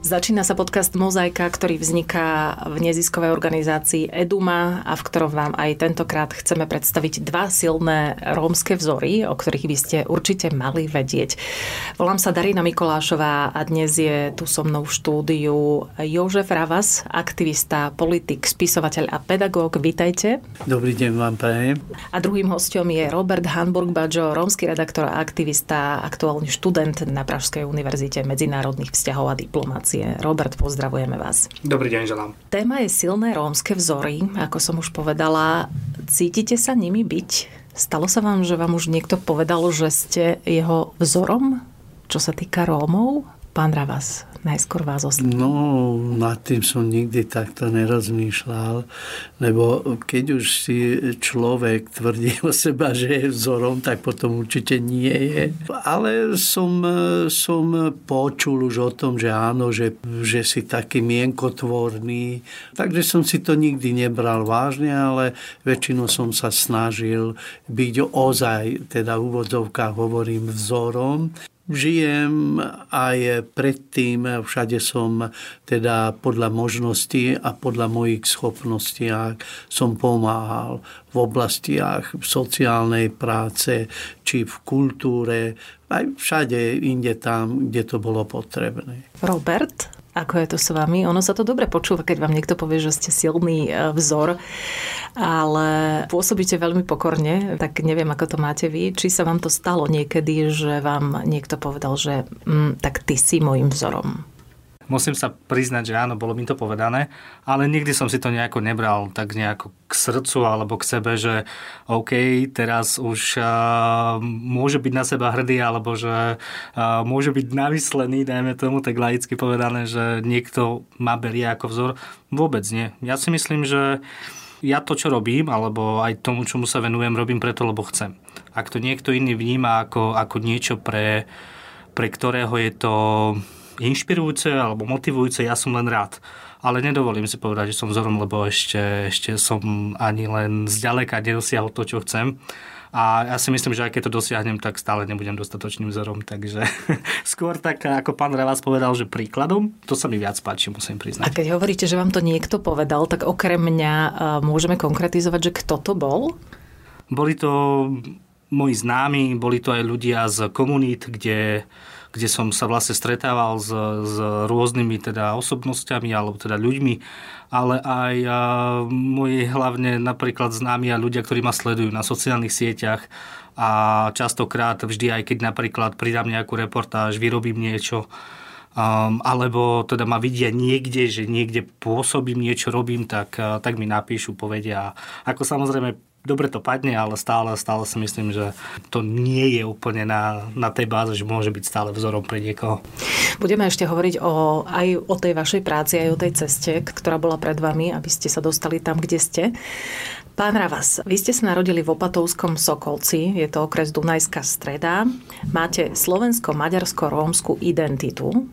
Začína sa podcast Mozaika, ktorý vzniká v neziskovej organizácii Eduma a v ktorom vám aj tentokrát chceme predstaviť dva silné rómske vzory, o ktorých by ste určite mali vedieť. Volám sa Darina Mikolášová a dnes je tu so mnou v štúdiu Jožef Ravas, aktivista, politik, spisovateľ a pedagóg. Vítajte. Dobrý deň vám prajem. A druhým hostom je Robert Hanburg Bajo, rómsky redaktor a aktivista, aktuálny študent na Pražskej univerzite medzinárodných vzťahov a diplomácie relácie. Robert, pozdravujeme vás. Dobrý deň, želám. Téma je silné rómske vzory, ako som už povedala. Cítite sa nimi byť? Stalo sa vám, že vám už niekto povedal, že ste jeho vzorom, čo sa týka Rómov? Pán Ravas, najskôr vás oslovil. No, nad tým som nikdy takto nerozmýšľal, lebo keď už si človek tvrdí o seba, že je vzorom, tak potom určite nie je. Ale som, som počul už o tom, že áno, že, že si taký mienkotvorný. Takže som si to nikdy nebral vážne, ale väčšinou som sa snažil byť ozaj, teda v úvodzovkách hovorím, vzorom žijem aj predtým, všade som teda podľa možností a podľa mojich schopností som pomáhal v oblastiach sociálnej práce, či v kultúre, aj všade inde tam, kde to bolo potrebné. Robert, ako je to s vami? Ono sa to dobre počúva, keď vám niekto povie, že ste silný e, vzor, ale pôsobíte veľmi pokorne, tak neviem, ako to máte vy. Či sa vám to stalo niekedy, že vám niekto povedal, že mm, tak ty si môjim vzorom? Musím sa priznať, že áno, bolo mi to povedané, ale nikdy som si to nejako nebral tak nejako k srdcu alebo k sebe, že OK, teraz už uh, môže byť na seba hrdý alebo že uh, môže byť navyslený, dajme tomu tak laicky povedané, že niekto ma berie ako vzor. Vôbec nie. Ja si myslím, že ja to, čo robím, alebo aj tomu, čomu sa venujem, robím preto, lebo chcem. Ak to niekto iný vníma ako, ako niečo, pre, pre ktorého je to inšpirujúce alebo motivujúce, ja som len rád. Ale nedovolím si povedať, že som vzorom, lebo ešte, ešte som ani len zďaleka nedosiahol to, čo chcem. A ja si myslím, že aj keď to dosiahnem, tak stále nebudem dostatočným vzorom. Takže skôr tak, ako pán Ravás povedal, že príkladom, to sa mi viac páči, musím priznať. A keď hovoríte, že vám to niekto povedal, tak okrem mňa môžeme konkretizovať, že kto to bol? Boli to moji známi, boli to aj ľudia z komunít, kde kde som sa vlastne stretával s, s rôznymi teda osobnosťami alebo teda ľuďmi, ale aj a, moji hlavne napríklad známi a ľudia, ktorí ma sledujú na sociálnych sieťach a častokrát vždy aj keď napríklad pridám nejakú reportáž, vyrobím niečo, Um, alebo teda ma vidia niekde, že niekde pôsobím, niečo robím, tak, tak mi napíšu, povedia. Ako samozrejme dobre to padne, ale stále, stále si myslím, že to nie je úplne na, na tej báze, že môže byť stále vzorom pre niekoho. Budeme ešte hovoriť o, aj o tej vašej práci, aj o tej ceste, ktorá bola pred vami, aby ste sa dostali tam, kde ste. Pán Ravas, vy ste sa narodili v Opatovskom Sokolci, je to okres Dunajská streda. Máte slovensko-maďarsko-rómsku identitu.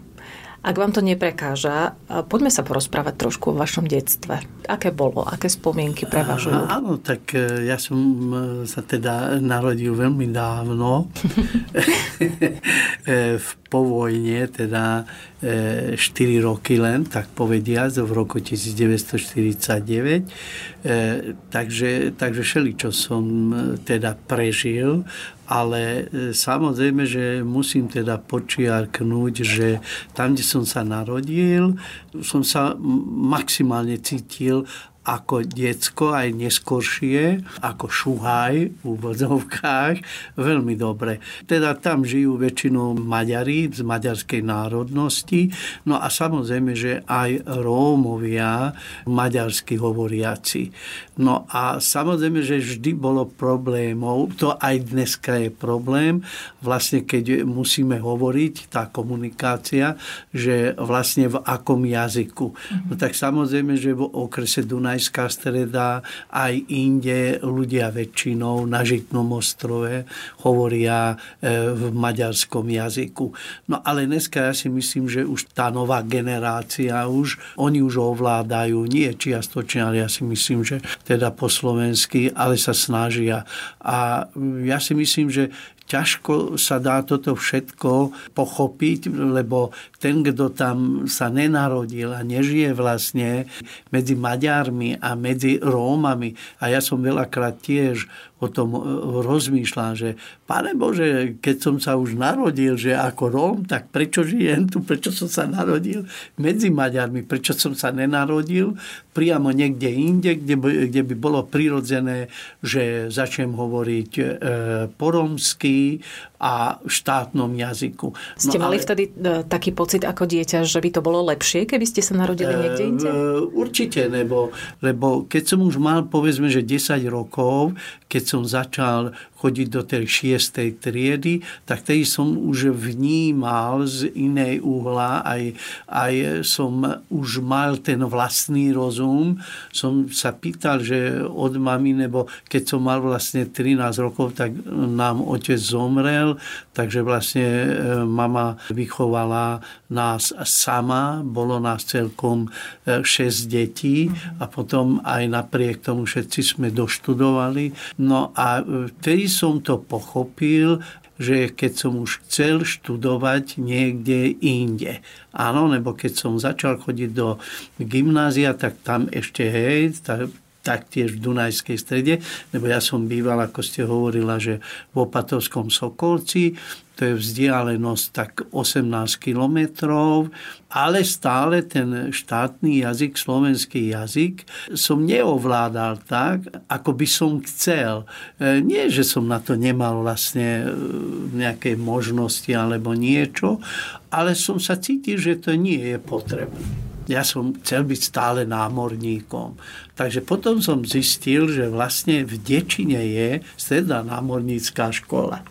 Ak vám to neprekáža, poďme sa porozprávať trošku o vašom detstve. Aké bolo? Aké spomienky prevažujú? Áno, tak e, ja som e, sa teda narodil veľmi dávno. V po vojne, teda 4 roky len, tak povediať, v roku 1949. Takže, takže všeli, čo som teda prežil, ale samozrejme, že musím teda počiarknúť, že tam, kde som sa narodil, som sa maximálne cítil ako diecko, aj neskoršie, ako šuhaj v úvodzovkách, veľmi dobre. Teda tam žijú väčšinou Maďari z maďarskej národnosti, no a samozrejme, že aj Rómovia, maďarsky hovoriaci. No a samozrejme, že vždy bolo problémov, to aj dneska je problém, vlastne keď musíme hovoriť, tá komunikácia, že vlastne v akom jazyku. No tak samozrejme, že v okrese Dunaj Dunajská streda, aj inde ľudia väčšinou na Žitnom ostrove hovoria e, v maďarskom jazyku. No ale dneska ja si myslím, že už tá nová generácia už, oni už ovládajú, nie čiastočne, ale ja si myslím, že teda po slovensky, ale sa snažia. A ja si myslím, že ťažko sa dá toto všetko pochopiť, lebo ten, kto tam sa nenarodil a nežije vlastne medzi Maďarmi a medzi Rómami, a ja som veľakrát tiež o tom e, rozmýšľam, že Pane Bože, keď som sa už narodil, že ako Róm, tak prečo žijem tu, prečo som sa narodil medzi Maďarmi, prečo som sa nenarodil priamo niekde inde, kde by, kde by bolo prirodzené, že začnem hovoriť e, po romsky a štátnom jazyku. Ste no, mali ale... vtedy e, taký pocit ako dieťa, že by to bolo lepšie, keby ste sa narodili e, niekde inde? Určite, lebo, lebo keď som už mal povedzme, že 10 rokov, keď som začal chodiť do tej šiestej triedy, tak tej som už vnímal z inej uhla, aj, aj som už mal ten vlastný rozum. Som sa pýtal, že od mami, nebo keď som mal vlastne 13 rokov, tak nám otec zomrel, takže vlastne e, mama vychovala nás sama, bolo nás celkom 6 e, detí a potom aj napriek tomu všetci sme doštudovali. No a tej som to pochopil, že keď som už chcel študovať niekde inde. Áno, lebo keď som začal chodiť do gymnázia, tak tam ešte hej, tak, taktiež v Dunajskej strede, lebo ja som býval, ako ste hovorila, že v Opatovskom Sokolci, to je vzdialenosť tak 18 kilometrov, ale stále ten štátny jazyk, slovenský jazyk som neovládal tak, ako by som chcel. E, nie, že som na to nemal vlastne e, nejaké možnosti alebo niečo, ale som sa cítil, že to nie je potrebné. Ja som chcel byť stále námorníkom. Takže potom som zistil, že vlastne v Dečine je stredná námornícká škola.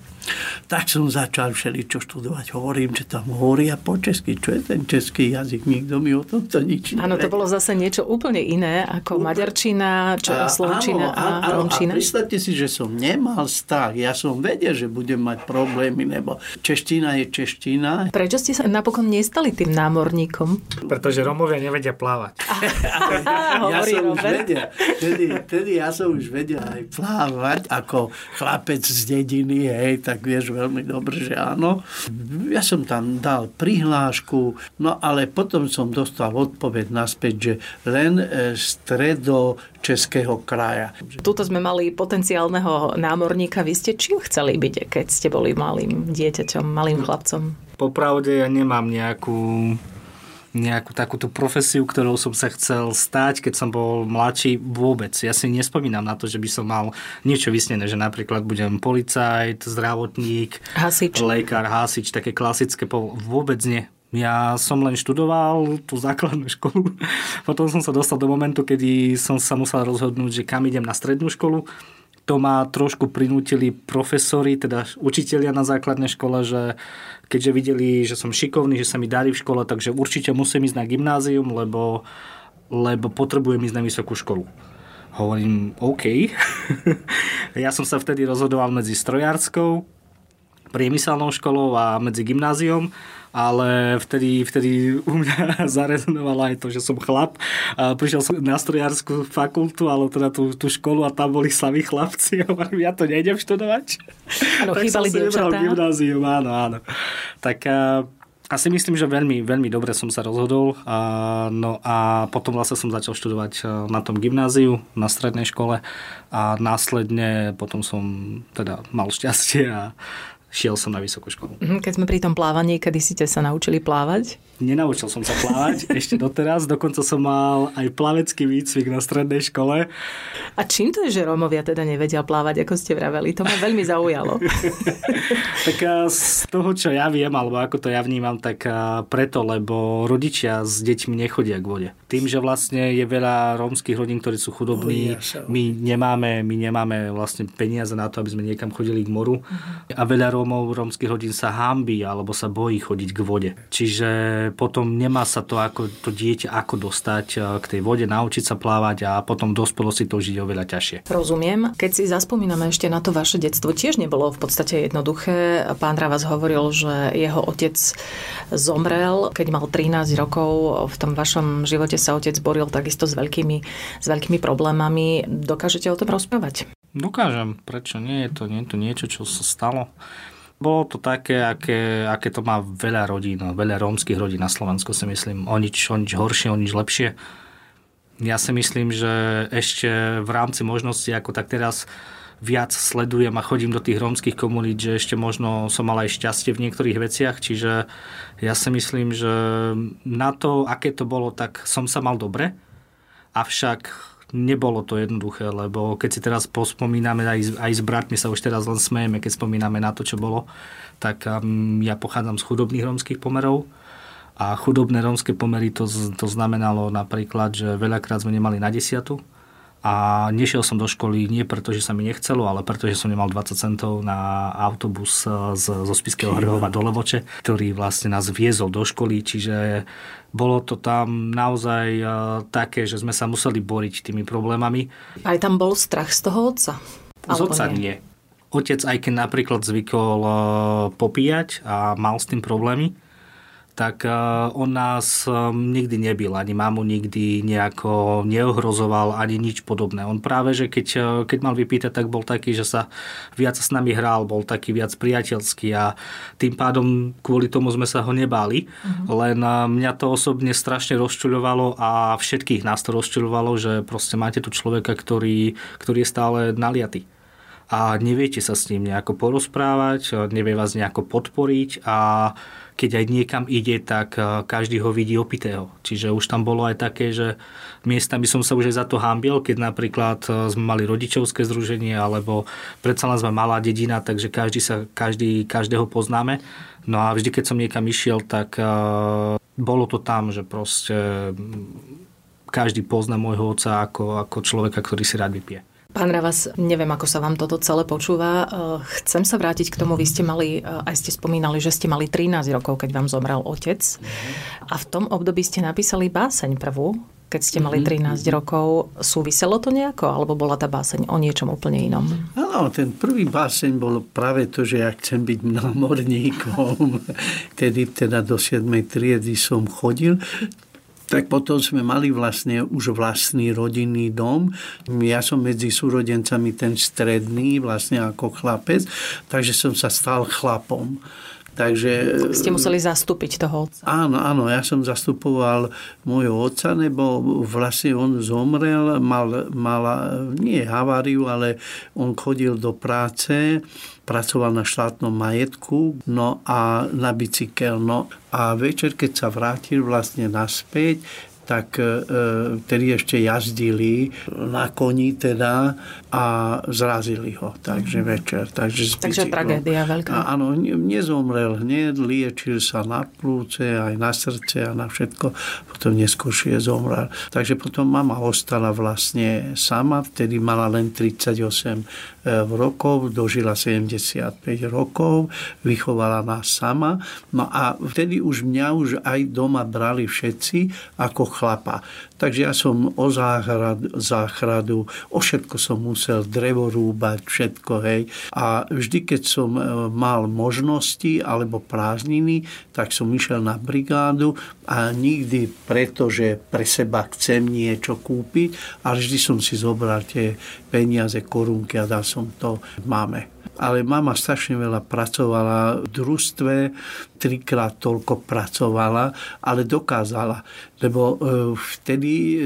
Tak som začal všeličo študovať. Hovorím, že tam hovoria po česky. Čo je ten český jazyk? Nikto mi o tomto nič Áno, to bolo zase niečo úplne iné ako Úpl... maďarčina, čo, a, slovenčina a, a romčina. A predstavte si, že som nemal vztah. Ja som vedel, že budem mať problémy, lebo čeština je čeština. Prečo ste sa napokon nestali tým námorníkom? Pretože Romovia nevedia plávať. ja som už vedel. Tedy, tedy ja som už vedel aj plávať ako chlapec z dediny, hej, tak tak vieš veľmi dobre, že áno. Ja som tam dal prihlášku, no ale potom som dostal odpoveď naspäť, že len e, stredo Českého kraja. Tuto sme mali potenciálneho námorníka. Vy ste čím chceli byť, keď ste boli malým dieťaťom, malým chlapcom? Popravde ja nemám nejakú nejakú takúto profesiu, ktorou som sa chcel stať, keď som bol mladší, vôbec. Ja si nespomínam na to, že by som mal niečo vysnené, že napríklad budem policajt, zdravotník, hasič. lekár, hasič, také klasické, vôbec nie. Ja som len študoval tú základnú školu. Potom som sa dostal do momentu, kedy som sa musel rozhodnúť, že kam idem na strednú školu to ma trošku prinútili profesori, teda učitelia na základnej škole, že keďže videli, že som šikovný, že sa mi darí v škole, takže určite musím ísť na gymnázium, lebo, lebo potrebujem ísť na vysokú školu. Hovorím, OK. ja som sa vtedy rozhodoval medzi strojárskou, priemyselnou školou a medzi gymnáziom ale vtedy, vtedy u mňa zarezonovalo aj to, že som chlap. Prišiel som na strojárskú fakultu, ale teda tú, tú školu a tam boli sami chlapci hovorím, ja to nejdem študovať. Áno, tak som si gymnázium, áno, áno. Tak asi myslím, že veľmi, veľmi dobre som sa rozhodol. A, no a potom vlastne som začal študovať na tom gymnáziu, na strednej škole a následne potom som teda mal šťastie a šiel som na vysokú školu. Mhm, keď sme pri tom plávaní, kedy ste sa naučili plávať? Nenaučil som sa plávať ešte doteraz, dokonca som mal aj plavecký výcvik na strednej škole. A čím to je, že Rómovia teda nevedia plávať, ako ste vraveli? To ma veľmi zaujalo. tak z toho, čo ja viem, alebo ako to ja vnímam, tak preto, lebo rodičia s deťmi nechodia k vode. Tým, že vlastne je veľa rómskych rodín, ktorí sú chudobní, my nemáme, my nemáme vlastne peniaze na to, aby sme niekam chodili k moru. A veľa Rómov, rómskych rodín sa hambí alebo sa bojí chodiť k vode. Čiže potom nemá sa to ako to dieťa ako dostať e, k tej vode, naučiť sa plávať a potom v dospelosti to žiť oveľa ťažšie. Rozumiem. Keď si zaspomíname ešte na to vaše detstvo, tiež nebolo v podstate jednoduché. Pán Ravas hovoril, že jeho otec zomrel, keď mal 13 rokov. V tom vašom živote sa otec boril takisto s veľkými, s veľkými problémami. Dokážete o tom rozprávať? Dokážem, prečo nie? Je to, nie je to niečo, čo sa stalo. Bolo to také, aké, aké to má veľa rodín, veľa rómskych rodín na Slovensku si myslím. O nič, o nič horšie, o nič lepšie. Ja si myslím, že ešte v rámci možnosti, ako tak teraz viac sledujem a chodím do tých rómskych komunít, že ešte možno som mal aj šťastie v niektorých veciach, čiže ja si myslím, že na to, aké to bolo, tak som sa mal dobre, avšak nebolo to jednoduché, lebo keď si teraz pospomíname, aj, aj s bratmi sa už teraz len smejeme, keď spomíname na to, čo bolo, tak um, ja pochádzam z chudobných rómskych pomerov a chudobné rómske pomery to, to znamenalo napríklad, že veľakrát sme nemali na desiatu, a nešiel som do školy nie preto, že sa mi nechcelo, ale preto, že som nemal 20 centov na autobus z, zo Spiského Hrhova do Levoče, ktorý vlastne nás viezol do školy, čiže bolo to tam naozaj uh, také, že sme sa museli boriť tými problémami. Aj tam bol strach z toho otca? Z otca nie? nie. Otec, aj keď napríklad zvykol uh, popíjať a mal s tým problémy, tak eh, on nás eh, nikdy nebil, ani mamu nikdy nejako neohrozoval, ani nič podobné. On práve, že keď, eh, keď mal vypýtať, tak bol taký, že sa viac s nami hral, bol taký viac priateľský a tým pádom kvôli tomu sme sa ho nebáli. Uh-huh. Len mňa to osobne strašne rozčuľovalo a všetkých nás to rozčuľovalo, že proste máte tu človeka, ktorý, ktorý je stále naliatý a neviete sa s ním nejako porozprávať, nevie vás nejako podporiť a keď aj niekam ide, tak eh, každý ho vidí opitého. Čiže už tam bolo aj také, že miestami som sa už aj za to hambil, keď napríklad eh, sme mali rodičovské združenie, alebo predsa len sme malá dedina, takže každý sa, každý, každého poznáme. No a vždy, keď som niekam išiel, tak uh, bolo to tam, že proste mm, každý pozná môjho otca ako, ako človeka, ktorý si rád vypije. Pán Ravas, neviem, ako sa vám toto celé počúva. Eh, chcem sa vrátiť k tomu, vy ste mali, eh, aj ste spomínali, že ste mali 13 rokov, keď vám zomrel otec. A v tom období ste napísali báseň prvú, keď ste mali 13 mhm. rokov. Súviselo to nejako? Alebo bola tá báseň o niečom úplne inom? Áno, ten prvý báseň bol práve to, že ja chcem byť námorníkom. Tedy teda do 7. triedy som chodil tak potom sme mali vlastne už vlastný rodinný dom. Ja som medzi súrodencami ten stredný, vlastne ako chlapec, takže som sa stal chlapom. Takže... Ste museli zastúpiť toho otca. Áno, áno, ja som zastupoval môjho otca, lebo vlastne on zomrel, mal, mal nie haváriu, ale on chodil do práce, pracoval na štátnom majetku, no a na bicykel. No a večer, keď sa vrátil vlastne naspäť, tak e, vtedy ešte jazdili na koni teda a zrazili ho. Takže večer. Takže, takže tragédia veľká. A, áno, nezomrel hneď, liečil sa na plúce, aj na srdce a na všetko. Potom neskôršie zomrel. Takže potom mama ostala vlastne sama, vtedy mala len 38 e, rokov, dožila 75 rokov, vychovala nás sama. No a vtedy už mňa už aj doma brali všetci ako chlapa. Takže ja som o záhrad, záchradu, o všetko som musel drevo rúbať, všetko, hej. A vždy, keď som e, mal možnosti alebo prázdniny, tak som išiel na brigádu a nikdy preto, že pre seba chcem niečo kúpiť, ale vždy som si zobral tie peniaze, korunky a dal som to máme ale mama strašne veľa pracovala v družstve, trikrát toľko pracovala, ale dokázala. Lebo e, vtedy e,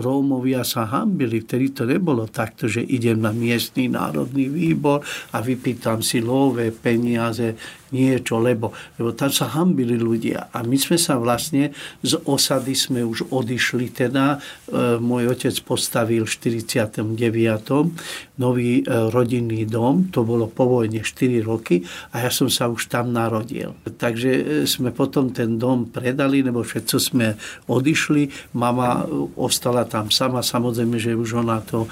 Rómovia sa hambili, vtedy to nebolo takto, že idem na miestny národný výbor a vypýtam si lové peniaze, niečo, lebo, lebo tam sa hambili ľudia. A my sme sa vlastne z osady sme už odišli teda. E, môj otec postavil v 49. nový e, rodinný dom, to bolo po vojne 4 roky a ja som sa už tam narodil. Takže e, sme potom ten dom predali, lebo všetko sme odišli. Mama ostala tam sama, samozrejme, že už ona to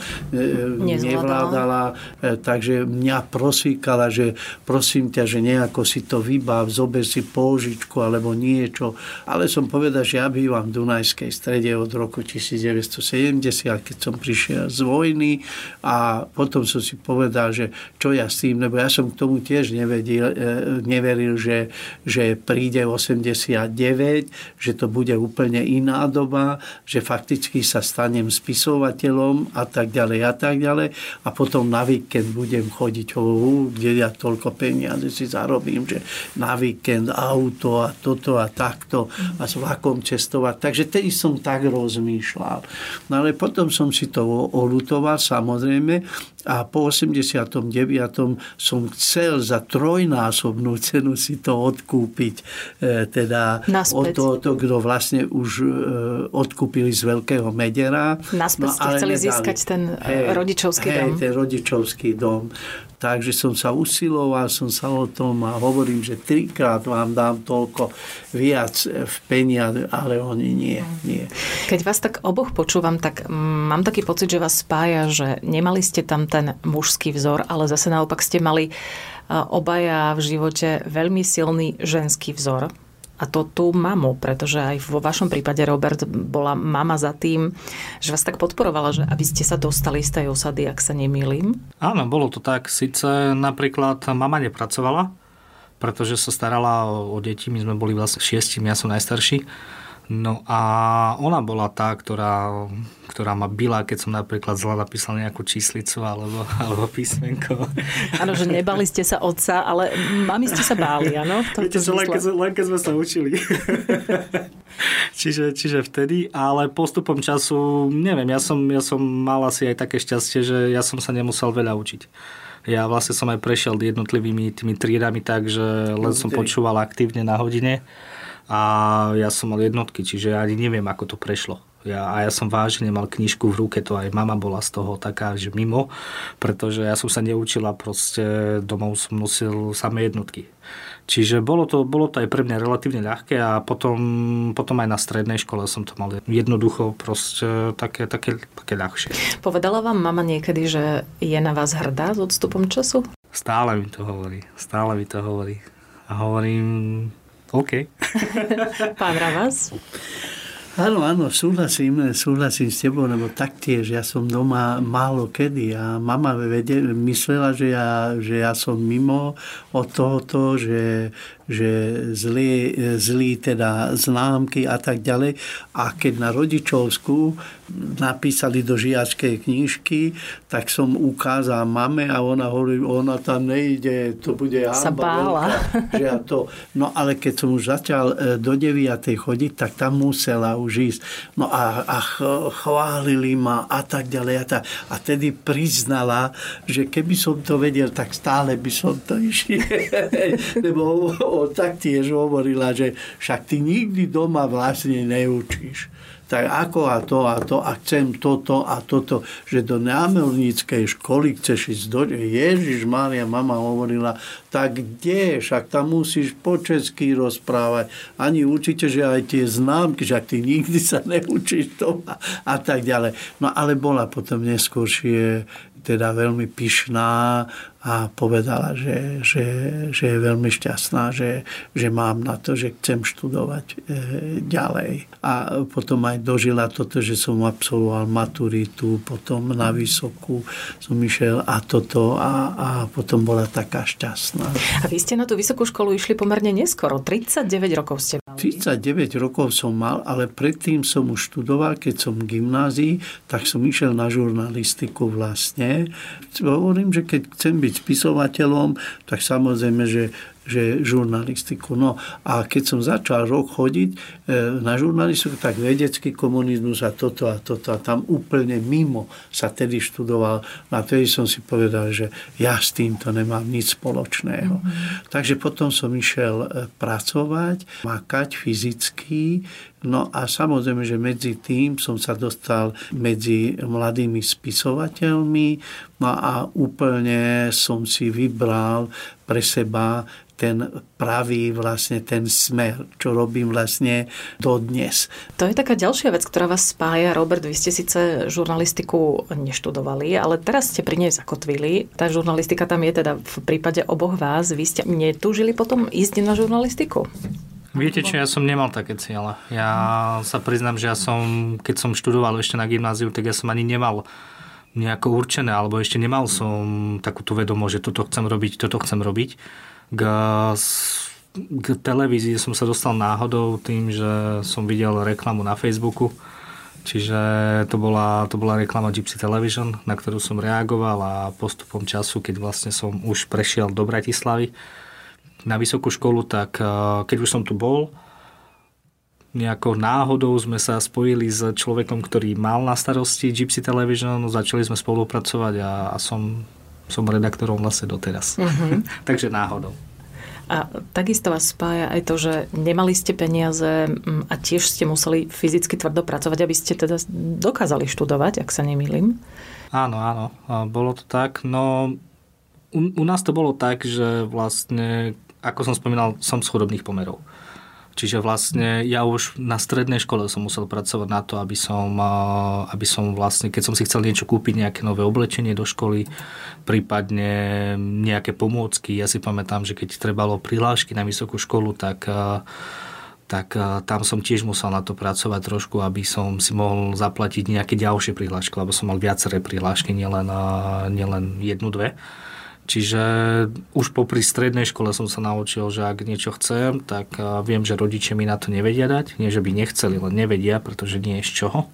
nevládala. Takže mňa prosvíkala, že prosím ťa, že nejako si to vybav, zober si pôžičku alebo niečo. Ale som povedal, že ja bývam v Dunajskej strede od roku 1970, keď som prišiel z vojny. A potom som si povedal, že čo ja s tým, lebo ja som k tomu tiež nevedil, e, neveril, že, že príde 89, že to bude úplne iná doba, že fakticky sa stanem spisovateľom a tak ďalej a tak ďalej. A potom na víkend budem chodiť, kde ja toľko peniazy si zarobím, že na víkend auto a toto a takto a s vlakom cestovať. Takže tedy som tak rozmýšľal. No ale potom som si to olutoval samozrejme a po 89. som chcel za trojnásobnú cenu si to odkúpiť e, teda Naspäť. od toho, kto vlastne už e, odkúpili z Veľkého Medera. Naspäť no, ste chceli nedali. získať ten e, hej, rodičovský hej, dom. ten rodičovský dom. Takže som sa usiloval, som sa o tom a hovorím, že trikrát vám dám toľko viac v peniaze, ale oni nie, nie. Keď vás tak oboch počúvam, tak mám taký pocit, že vás spája, že nemali ste tam ten mužský vzor, ale zase naopak ste mali obaja v živote veľmi silný ženský vzor a to tú mamu, pretože aj vo vašom prípade, Robert, bola mama za tým, že vás tak podporovala, že aby ste sa dostali z tej osady, ak sa nemýlim. Áno, bolo to tak. Sice napríklad mama nepracovala, pretože sa starala o deti, my sme boli vlastne šiestimi, ja som najstarší No a ona bola tá, ktorá, ktorá ma byla, keď som napríklad zle napísal nejakú číslicu alebo, alebo písmenko. Áno, že nebali ste sa otca, ale mami ste sa báli, áno? Viete, že len keď, len keď sme sa učili. čiže, čiže vtedy, ale postupom času, neviem, ja som, ja som mal asi aj také šťastie, že ja som sa nemusel veľa učiť. Ja vlastne som aj prešiel jednotlivými tými triedami tak, že len som počúval aktívne na hodine a ja som mal jednotky, čiže ja ani neviem, ako to prešlo. Ja, a ja som vážne mal knižku v ruke, to aj mama bola z toho taká, že mimo, pretože ja som sa neučila, proste domov som nosil samé jednotky. Čiže bolo to, bolo to aj pre mňa relatívne ľahké a potom, potom aj na strednej škole som to mal jednoducho proste také, také, také ľahšie. Povedala vám mama niekedy, že je na vás hrdá s odstupom času? Stále mi to hovorí, stále mi to hovorí. A hovorím, OK. Pán Ravas? Áno, áno, súhlasím, súhlasím s tebou, lebo taktiež ja som doma málo kedy a mama vede, myslela, že ja, že ja som mimo od tohoto, že, že zlý, zlý teda známky a tak ďalej. A keď na rodičovskú napísali do žiačkej knižky, tak som ukázal mame a ona hovorí, ona tam nejde, to bude hamba. Sa bála. Veľká, že ja to, no ale keď som už začal e, do 9. chodiť, tak tam musela už ísť. No a, a chválili ma a tak ďalej. A, tak. a tedy priznala, že keby som to vedel, tak stále by som to išiel. Lebo taktiež hovorila, že však ty nikdy doma vlastne neučíš tak ako a to a to a chcem toto a toto, že do námelníckej školy chceš ísť do... Ježiš Mária, mama hovorila, tak kde, však tam musíš po česky rozprávať. Ani určite, že aj tie známky, že ty nikdy sa neučíš to a tak ďalej. No ale bola potom neskôršie teda veľmi pyšná a povedala, že, že, že je veľmi šťastná, že, že mám na to, že chcem študovať e, ďalej. A potom aj dožila toto, že som absolvoval maturitu, potom na vysokú som išiel a toto a, a potom bola taká šťastná. A vy ste na tú vysokú školu išli pomerne neskoro, 39 rokov ste mali. 39 rokov som mal, ale predtým som už študoval, keď som v gymnázii, tak som išiel na žurnalistiku vlastne. Hovorím, že keď chcem byť spisovateľom, tak samozrejme, že že žurnalistiku. No a keď som začal rok chodiť e, na žurnalistiku, tak vedecký komunizmus a toto a toto a tam úplne mimo sa tedy študoval. Na tedy som si povedal, že ja s týmto nemám nič spoločného. Mm-hmm. Takže potom som išiel e, pracovať, makať fyzicky, No a samozrejme, že medzi tým som sa dostal medzi mladými spisovateľmi no a úplne som si vybral pre seba ten pravý vlastne ten smer, čo robím vlastne dodnes. To je taká ďalšia vec, ktorá vás spája. Robert, vy ste síce žurnalistiku neštudovali, ale teraz ste pri nej zakotvili. Tá žurnalistika tam je teda v prípade oboch vás. Vy ste netúžili potom ísť na žurnalistiku? Viete čo, ja som nemal také ciele. Ja sa priznám, že ja som, keď som študoval ešte na gymnáziu, tak ja som ani nemal nejako určené, alebo ešte nemal som takúto vedomosť, že toto chcem robiť, toto chcem robiť. K, k televízii som sa dostal náhodou tým, že som videl reklamu na Facebooku, Čiže to bola, to bola reklama Gypsy Television, na ktorú som reagoval a postupom času, keď vlastne som už prešiel do Bratislavy, na vysokú školu, tak eh, keď už som tu bol, nejako náhodou sme sa spojili s človekom, ktorý mal na starosti Gypsy Television, začali sme spolupracovať a, a som, som redaktorom vlastne doteraz. Mm-hmm. Takže náhodou. A takisto vás spája aj to, že nemali ste peniaze mm, a tiež ste museli fyzicky tvrdo pracovať, aby ste teda dokázali študovať, ak sa nemýlim. Áno, áno, bolo to tak. No, u, u nás to bolo tak, že vlastne ako som spomínal, som z chudobných pomerov. Čiže vlastne ja už na strednej škole som musel pracovať na to, aby som, aby som vlastne, keď som si chcel niečo kúpiť, nejaké nové oblečenie do školy, prípadne nejaké pomôcky. Ja si pamätám, že keď trebalo prihlášky na vysokú školu, tak tak tam som tiež musel na to pracovať trošku, aby som si mohol zaplatiť nejaké ďalšie prihlášky, lebo som mal viaceré prihlášky, nielen, nielen jednu, dve. Čiže už popri strednej škole som sa naučil, že ak niečo chcem, tak viem, že rodičia mi na to nevedia dať. Nie, že by nechceli, len nevedia, pretože nie je z čoho.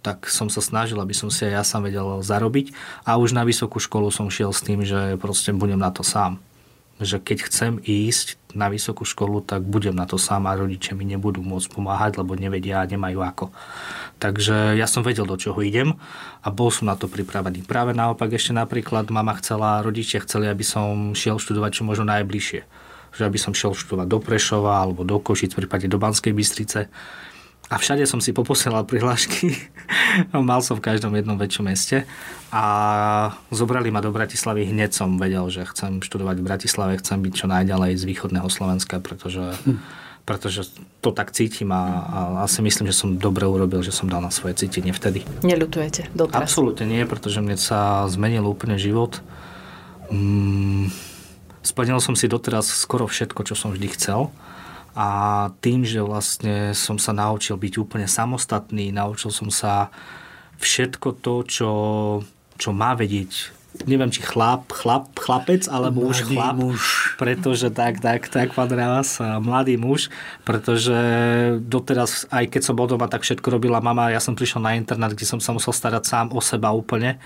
Tak som sa snažil, aby som si aj ja sám vedel zarobiť. A už na vysokú školu som šiel s tým, že proste budem na to sám. Že keď chcem ísť na vysokú školu, tak budem na to sám a rodičia mi nebudú môcť pomáhať, lebo nevedia a nemajú ako. Takže ja som vedel, do čoho idem a bol som na to pripravený. Práve naopak ešte napríklad mama chcela, rodičia chceli, aby som šiel študovať čo možno najbližšie. Že aby som šiel študovať do Prešova alebo do Košic, v prípade do Banskej Bystrice. A všade som si poposielal prihlášky. Mal som v každom jednom väčšom meste. A zobrali ma do Bratislavy. Hneď som vedel, že chcem študovať v Bratislave, chcem byť čo najďalej z východného Slovenska, pretože hm pretože to tak cítim a, a, a si myslím, že som dobre urobil, že som dal na svoje cítenie vtedy. Neľutujete doteraz? Absolútne nie, pretože mne sa zmenil úplne život. Mm, splnil som si doteraz skoro všetko, čo som vždy chcel. A tým, že vlastne som sa naučil byť úplne samostatný, naučil som sa všetko to, čo, čo má vedieť neviem, či chlap, chlap, chlapec, alebo mladý už chlap. Muž. Pretože tak, tak, tak, pán Ravas, mladý muž, pretože doteraz, aj keď som bol doma, tak všetko robila mama. Ja som prišiel na internet, kde som sa musel starať sám o seba úplne.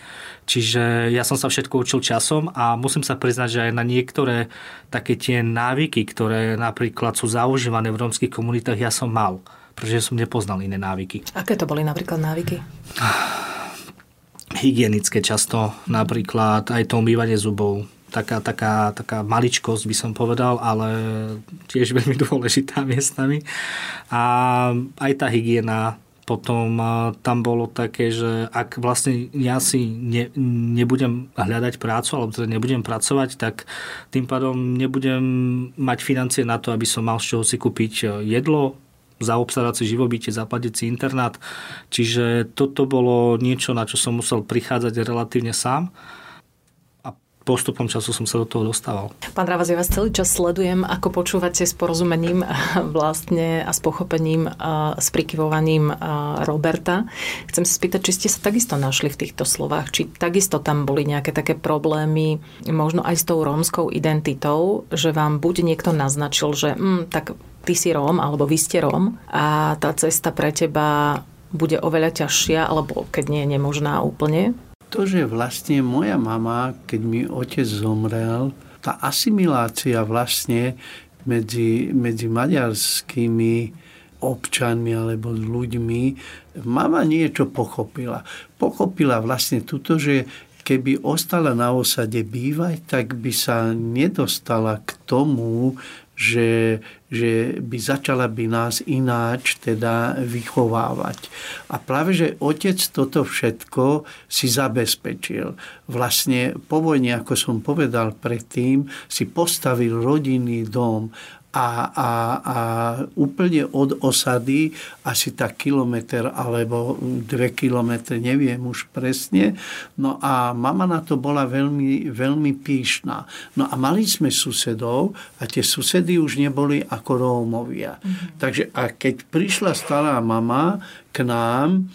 Čiže ja som sa všetko učil časom a musím sa priznať, že aj na niektoré také tie návyky, ktoré napríklad sú zaužívané v rómskych komunitách, ja som mal pretože som nepoznal iné návyky. Aké to boli napríklad návyky? hygienické často, napríklad aj to umývanie zubov. Taká, taká, taká maličkosť by som povedal, ale tiež veľmi dôležitá miestami. A aj tá hygiena, potom tam bolo také, že ak vlastne ja si ne, nebudem hľadať prácu, alebo teda nebudem pracovať, tak tým pádom nebudem mať financie na to, aby som mal z čoho si kúpiť jedlo, zaobstarať si živobytie, zaplatiť si internát. Čiže toto bolo niečo, na čo som musel prichádzať relatívne sám postupom času som sa do toho dostával. Pán Ravaz, ja vás celý čas sledujem, ako počúvate s porozumením vlastne a s pochopením, a s prikyvovaním Roberta. Chcem sa spýtať, či ste sa takisto našli v týchto slovách, či takisto tam boli nejaké také problémy, možno aj s tou rómskou identitou, že vám buď niekto naznačil, že hm, tak ty si Róm, alebo vy ste Róm a tá cesta pre teba bude oveľa ťažšia, alebo keď nie nemožná úplne? To, že vlastne moja mama, keď mi otec zomrel, tá asimilácia vlastne medzi, medzi maďarskými občanmi alebo ľuďmi, mama niečo pochopila. Pochopila vlastne tuto, že keby ostala na osade bývať, tak by sa nedostala k tomu, že, že by začala by nás ináč teda vychovávať. A práve, že otec toto všetko si zabezpečil. Vlastne po vojne, ako som povedal predtým, si postavil rodinný dom a, a, a úplne od osady asi tak kilometr alebo dve kilometre, neviem už presne. No a mama na to bola veľmi, veľmi píšná. No a mali sme susedov a tie susedy už neboli ako Rómovia. Mm-hmm. Takže a keď prišla stará mama k nám,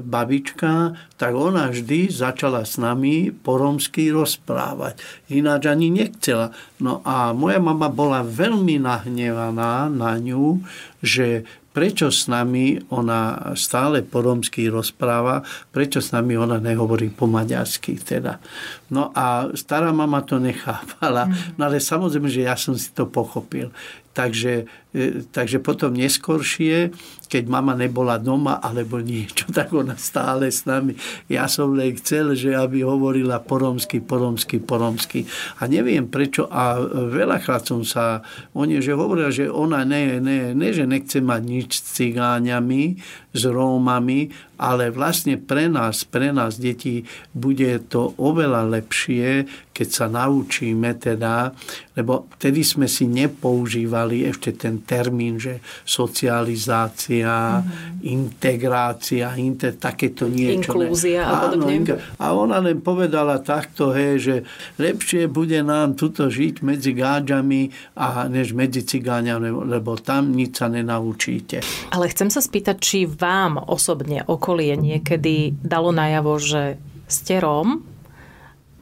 babička, tak ona vždy začala s nami po romsky rozprávať. Ináč ani nechcela. No a moja mama bola veľmi nahnevaná na ňu, že prečo s nami ona stále po romsky rozpráva, prečo s nami ona nehovorí po maďarsky teda. No a stará mama to nechápala, no ale samozrejme, že ja som si to pochopil. Takže, e, takže potom neskoršie, keď mama nebola doma alebo niečo, tak ona stále s nami. Ja som len chcel, že aby hovorila poromsky, poromsky, poromsky. A neviem prečo. A veľakrát som sa o nej, že hovorila, že ona ne, ne, ne, že nechce mať nič s cigáňami, s Rómami, ale vlastne pre nás, pre nás deti bude to oveľa lepšie, keď sa naučíme teda, lebo vtedy sme si nepoužívali ešte ten termín, že socializácia, mm-hmm. integrácia, inter, takéto niečo. Inklúzia a podobne. A ona len povedala takto, hej, že lepšie bude nám tuto žiť medzi gáďami a než medzi cigáňami, lebo tam nič sa nenaučíte. Ale chcem sa spýtať, či vám osobne okolie niekedy dalo najavo, že ste Róm,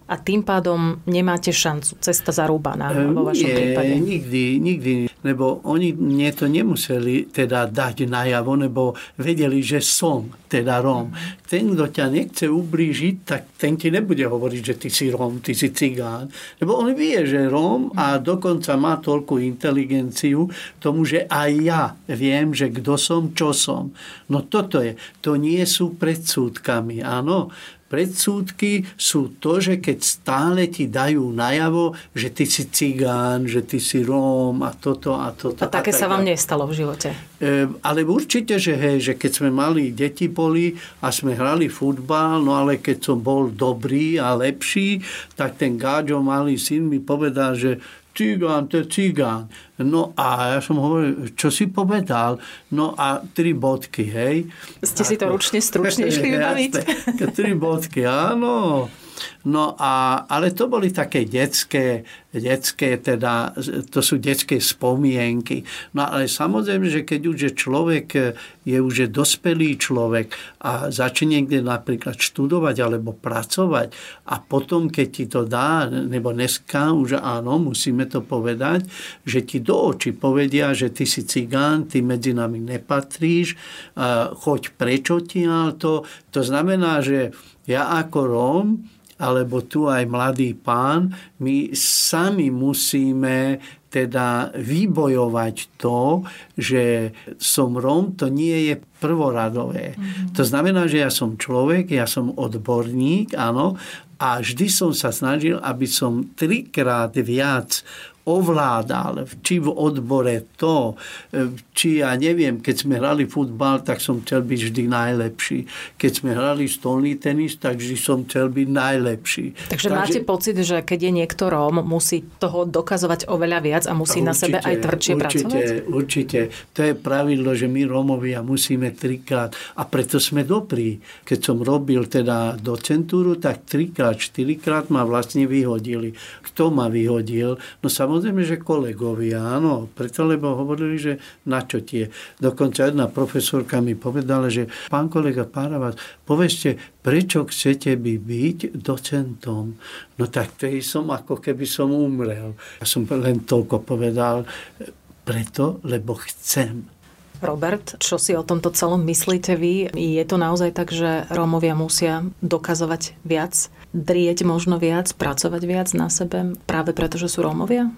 a tým pádom nemáte šancu. Cesta zarúbaná vo vašom Nie, prípade. nikdy, nikdy. Lebo oni mne to nemuseli teda dať najavo, lebo vedeli, že som teda Róm. Ten, kto ťa nechce ublížiť, tak ten ti nebude hovoriť, že ty si Róm, ty si cigán. Lebo on vie, že Róm a dokonca má toľkú inteligenciu tomu, že aj ja viem, že kto som, čo som. No toto je. To nie sú predsúdkami, áno predsúdky sú to, že keď stále ti dajú najavo, že ty si cigán, že ty si Róm a toto a toto. A také a sa vám nestalo v živote? E, ale určite, že hej, že keď sme mali deti boli a sme hrali futbal, no ale keď som bol dobrý a lepší, tak ten Gáďo malý syn mi povedal, že cigán, to je cigán. No a ja som hovoril, čo si povedal? No a tri bodky, hej. Ste Ako, si to ručne stručne išli vybaviť? tri bodky, áno. No a, ale to boli také detské, detské teda, to sú detské spomienky. No ale samozrejme, že keď už je človek, je už je dospelý človek a začne niekde napríklad študovať alebo pracovať a potom, keď ti to dá, nebo dneska už áno, musíme to povedať, že ti do očí povedia, že ty si cigán, ty medzi nami nepatríš, choď prečo ti to. To znamená, že ja ako Róm alebo tu aj mladý pán, my sami musíme teda vybojovať to, že som Róm, to nie je prvoradové. Mm-hmm. To znamená, že ja som človek, ja som odborník, áno, a vždy som sa snažil, aby som trikrát viac ovládal, či v odbore to, e, či ja neviem, keď sme hrali futbal, tak som chcel byť vždy najlepší. Keď sme hrali stolný tenis, tak vždy som chcel byť najlepší. Takže, Takže máte pocit, že keď je niekto Róm, musí toho dokazovať oveľa viac a musí určite, na sebe aj tvrdšie určite, pracovať? Určite. To je pravidlo, že my Rómovia musíme trikrát a preto sme dobrí. Keď som robil teda docentúru, tak trikrát, štyrikrát ma vlastne vyhodili. Kto ma vyhodil? No samozrejme Samozrejme, že kolegovia, áno, preto lebo hovorili, že na čo tie. Dokonca jedna profesorka mi povedala, že pán kolega Páravas, povedzte, prečo chcete by byť docentom? No tak tej som ako keby som umrel. Ja som len toľko povedal, preto, lebo chcem. Robert, čo si o tomto celom myslíte vy? Je to naozaj tak, že Rómovia musia dokazovať viac, drieť možno viac, pracovať viac na sebe práve preto, že sú Rómovia?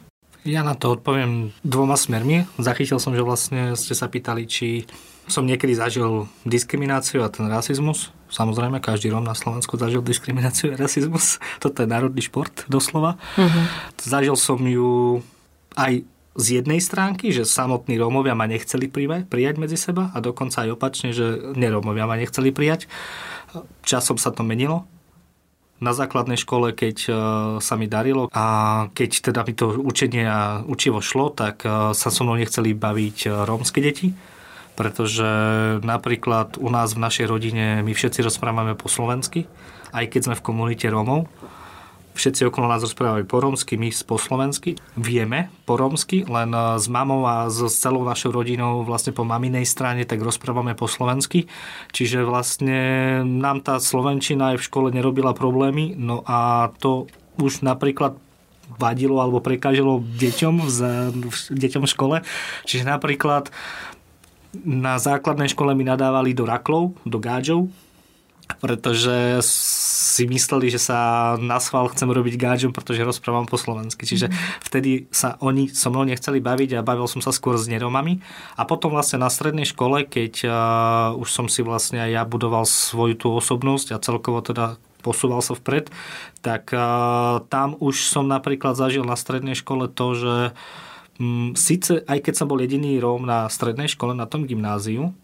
Ja na to odpoviem dvoma smermi. Zachytil som, že vlastne ste sa pýtali, či som niekedy zažil diskrimináciu a ten rasizmus. Samozrejme, každý Róm na Slovensku zažil diskrimináciu a rasizmus. Toto je národný šport, doslova. Uh-huh. Zažil som ju aj z jednej stránky, že samotní Rómovia ma nechceli prijať, medzi seba a dokonca aj opačne, že nerómovia ma nechceli prijať. Časom sa to menilo. Na základnej škole, keď e, sa mi darilo. A keď teda mi to učenie a učivo šlo, tak e, sa so mnou nechceli baviť e, rómske deti, pretože napríklad u nás v našej rodine my všetci rozprávame po slovensky, aj keď sme v komunite Rómov všetci okolo nás rozprávajú po romsky, my po slovensky. Vieme po romsky, len e, s mamou a s celou našou rodinou vlastne po maminej strane tak rozprávame po slovensky. Čiže vlastne nám tá slovenčina aj v škole nerobila problémy. No a to už napríklad vadilo alebo prekážalo deťom v, deťom v škole. Čiže napríklad na základnej škole mi nadávali do raklov, do gáčov, pretože si mysleli, že sa na schvál chcem robiť gáčom, pretože rozprávam po slovensky. Čiže mm. vtedy sa oni so mnou nechceli baviť a bavil som sa skôr s neromami. A potom vlastne na strednej škole, keď uh, už som si vlastne ja budoval svoju tú osobnosť a celkovo teda posúval sa vpred, tak uh, tam už som napríklad zažil na strednej škole to, že um, síce aj keď som bol jediný Róm na strednej škole, na tom gymnáziu,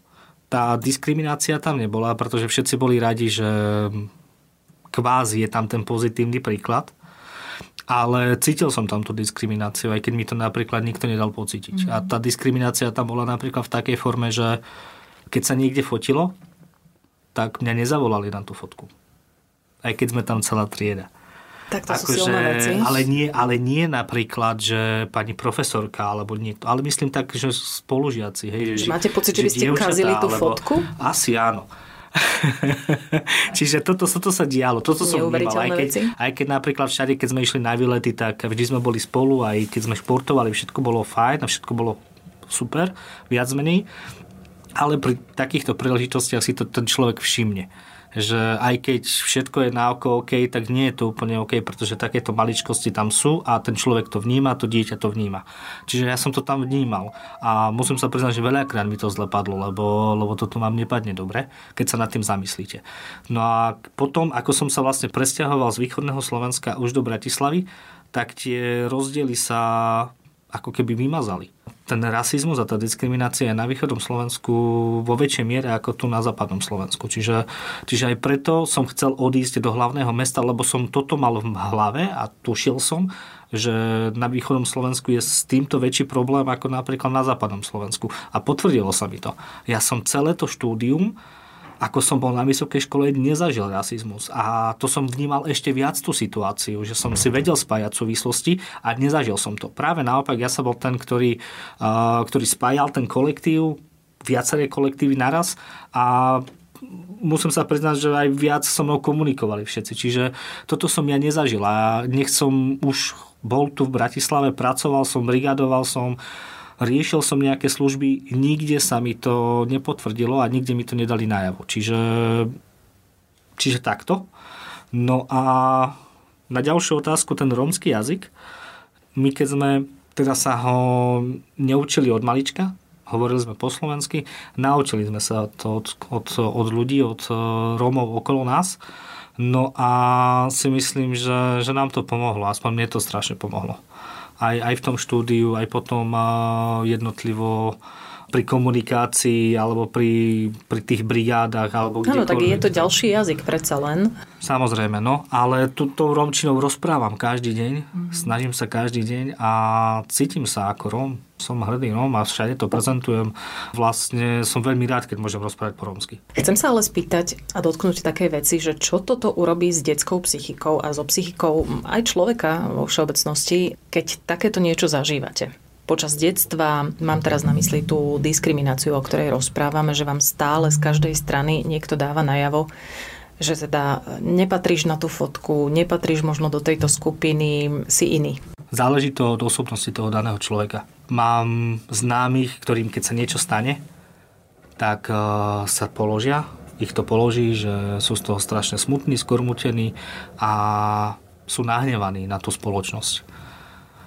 tá diskriminácia tam nebola, pretože všetci boli radi, že kvázi je tam ten pozitívny príklad. Ale cítil som tam tú diskrimináciu, aj keď mi to napríklad nikto nedal pocítiť. Mm. A tá diskriminácia tam bola napríklad v takej forme, že keď sa niekde fotilo, tak mňa nezavolali na tú fotku. Aj keď sme tam celá trieda. Tak to Ako sú silné veci. Ale nie, ale nie napríklad, že pani profesorka alebo niekto, ale myslím tak, že spolužiaci. Hej, že, že máte pocit, že, že by ste ukázali tú alebo, fotku? Asi áno. Čiže toto, toto sa dialo, toto som vnímal. Aj keď, aj keď napríklad všade, keď sme išli na výlety, tak vždy sme boli spolu, aj keď sme športovali, všetko bolo fajn a všetko bolo super, viac menej. Ale pri takýchto príležitostiach si to ten človek všimne že aj keď všetko je na oko OK, tak nie je to úplne OK, pretože takéto maličkosti tam sú a ten človek to vníma, to dieťa to vníma. Čiže ja som to tam vnímal a musím sa priznať, že veľakrát mi to zle padlo, lebo, lebo toto vám nepadne dobre, keď sa nad tým zamyslíte. No a potom, ako som sa vlastne presťahoval z východného Slovenska už do Bratislavy, tak tie rozdiely sa ako keby vymazali. Ten rasizmus a tá diskriminácia je na východnom Slovensku vo väčšej miere ako tu na západnom Slovensku. Čiže, čiže aj preto som chcel odísť do hlavného mesta, lebo som toto mal v hlave a tušil som, že na východnom Slovensku je s týmto väčší problém ako napríklad na západnom Slovensku. A potvrdilo sa mi to. Ja som celé to štúdium ako som bol na vysokej škole, nezažil rasizmus. A to som vnímal ešte viac tú situáciu, že som si vedel spájať súvislosti a nezažil som to. Práve naopak, ja som bol ten, ktorý, ktorý spájal ten kolektív, viaceré kolektívy naraz a musím sa priznať, že aj viac so mnou komunikovali všetci. Čiže toto som ja nezažil a nech som už bol tu v Bratislave, pracoval som, brigadoval som, riešil som nejaké služby, nikde sa mi to nepotvrdilo a nikde mi to nedali najavo. Čiže, čiže takto. No a na ďalšiu otázku, ten rómsky jazyk. My keď sme teda sa ho neučili od malička, hovorili sme po slovensky, naučili sme sa to od, od, od ľudí, od e, Rómov okolo nás. No a si myslím, že, že nám to pomohlo, aspoň mne to strašne pomohlo aj, aj v tom štúdiu, aj potom jednotlivo pri komunikácii alebo pri, pri tých brigádach alebo Áno, tak je to ďalší jazyk predsa len. Samozrejme, no, ale túto romčinou rozprávam každý deň, mm. snažím sa každý deň a cítim sa ako Róm. Som hrdý Róm a všade to prezentujem. Vlastne som veľmi rád, keď môžem rozprávať po rómsky. Chcem sa ale spýtať a dotknúť také veci, že čo toto urobí s detskou psychikou a so psychikou aj človeka vo všeobecnosti, keď takéto niečo zažívate počas detstva, mám teraz na mysli tú diskrimináciu, o ktorej rozprávame, že vám stále z každej strany niekto dáva najavo, že teda nepatríš na tú fotku, nepatríš možno do tejto skupiny, si iný. Záleží to od osobnosti toho daného človeka. Mám známych, ktorým keď sa niečo stane, tak sa položia, ich to položí, že sú z toho strašne smutní, skormutení a sú nahnevaní na tú spoločnosť.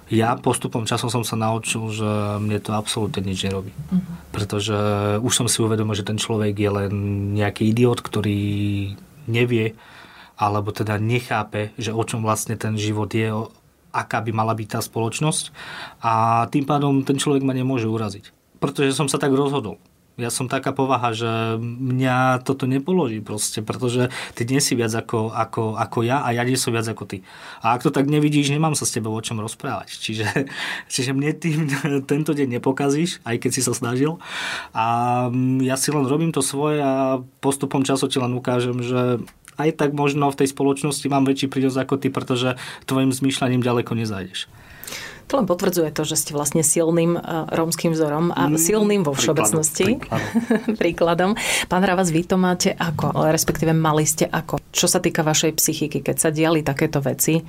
Ja postupom časom som sa naučil, že mne to absolútne nič nerobí. Uh-huh. Pretože už som si uvedomil, že ten človek je len nejaký idiot, ktorý nevie, alebo teda nechápe, že o čom vlastne ten život je, aká by mala byť tá spoločnosť. A tým pádom ten človek ma nemôže uraziť. Pretože som sa tak rozhodol ja som taká povaha, že mňa toto nepoloží proste, pretože ty nie si viac ako, ako, ako ja a ja nie som viac ako ty. A ak to tak nevidíš, nemám sa s tebou o čom rozprávať. Čiže, čiže mne tým tento deň nepokazíš, aj keď si sa snažil. A ja si len robím to svoje a postupom času ti len ukážem, že aj tak možno v tej spoločnosti mám väčší prínos ako ty, pretože tvojim zmýšľaním ďaleko nezajdeš. To len potvrdzuje to, že ste vlastne silným uh, rómskym vzorom a mm, silným vo všeobecnosti. Príkladom. príkladom. Pán Ravas, vy to máte ako? Respektíve mali ste ako? Čo sa týka vašej psychiky, keď sa diali takéto veci,